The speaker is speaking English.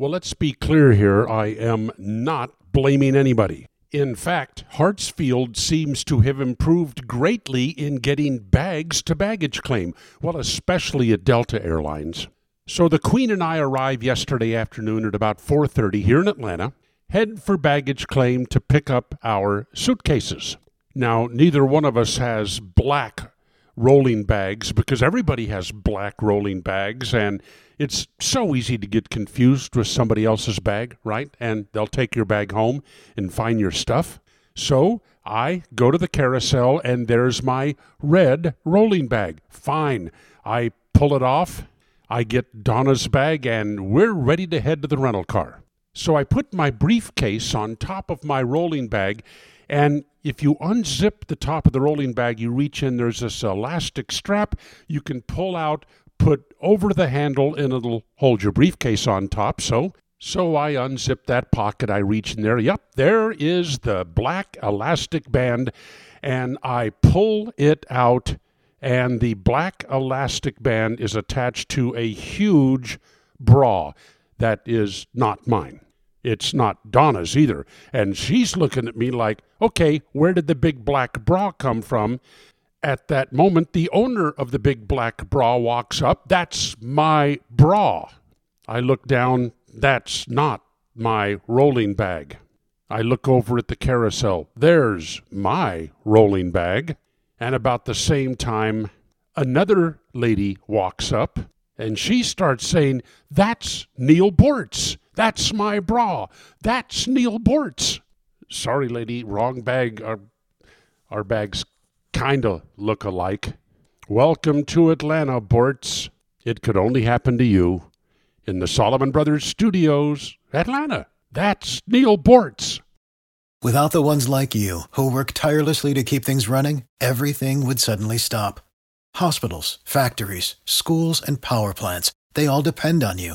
Well, let's be clear here. I am not blaming anybody. In fact, Hartsfield seems to have improved greatly in getting bags to baggage claim, well, especially at Delta Airlines. So the Queen and I arrived yesterday afternoon at about 4:30 here in Atlanta, head for baggage claim to pick up our suitcases. Now, neither one of us has black rolling bags because everybody has black rolling bags and it's so easy to get confused with somebody else's bag, right? And they'll take your bag home and find your stuff. So I go to the carousel and there's my red rolling bag. Fine. I pull it off. I get Donna's bag and we're ready to head to the rental car. So I put my briefcase on top of my rolling bag and if you unzip the top of the rolling bag, you reach in, there's this elastic strap you can pull out, put over the handle, and it'll hold your briefcase on top. So, so I unzip that pocket, I reach in there. Yep, there is the black elastic band, and I pull it out, and the black elastic band is attached to a huge bra that is not mine. It's not Donna's either. And she's looking at me like, okay, where did the big black bra come from? At that moment, the owner of the big black bra walks up. That's my bra. I look down. That's not my rolling bag. I look over at the carousel. There's my rolling bag. And about the same time, another lady walks up and she starts saying, That's Neal Boortz. That's my bra. That's Neal Boortz. Sorry, lady, wrong bag. Our, our bags kind of look alike. Welcome to Atlanta, Boortz. It could only happen to you in the Solomon Brothers Studios, Atlanta. That's Neal Boortz. Without the ones like you, who work tirelessly to keep things running, everything would suddenly stop. Hospitals, factories, schools, and power plants, they all depend on you.